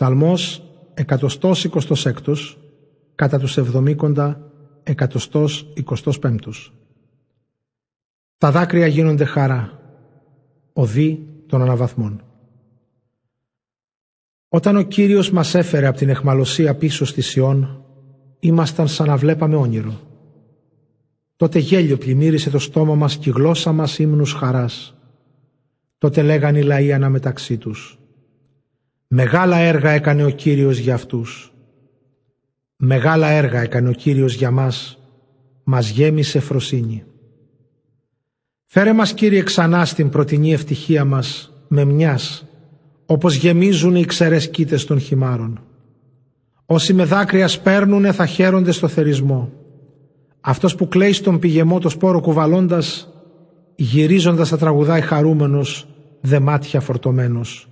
Ψαλμός 126 κατά τους εβδομήκοντα 125 Τα δάκρυα γίνονται χαρά, οδοί των αναβαθμών. Όταν ο Κύριος μας έφερε από την εχμαλωσία πίσω στη Σιών, ήμασταν σαν να βλέπαμε όνειρο. Τότε γέλιο πλημμύρισε το στόμα μας και η γλώσσα μας ύμνους χαράς. Τότε λέγαν οι λαοί αναμεταξύ τους. Μεγάλα έργα έκανε ο Κύριος για αυτούς. Μεγάλα έργα έκανε ο Κύριος για μας. Μας γέμισε φροσύνη. Φέρε μας Κύριε ξανά στην πρωτινή ευτυχία μας με μιας, όπως γεμίζουν οι ξερές κήτες των χυμάρων. Όσοι με δάκρυα σπέρνουνε θα χαίρονται στο θερισμό. Αυτός που κλαίει στον πηγεμό το σπόρο κουβαλώντας, γυρίζοντας θα τραγουδάει χαρούμενος, δε μάτια φορτωμένος.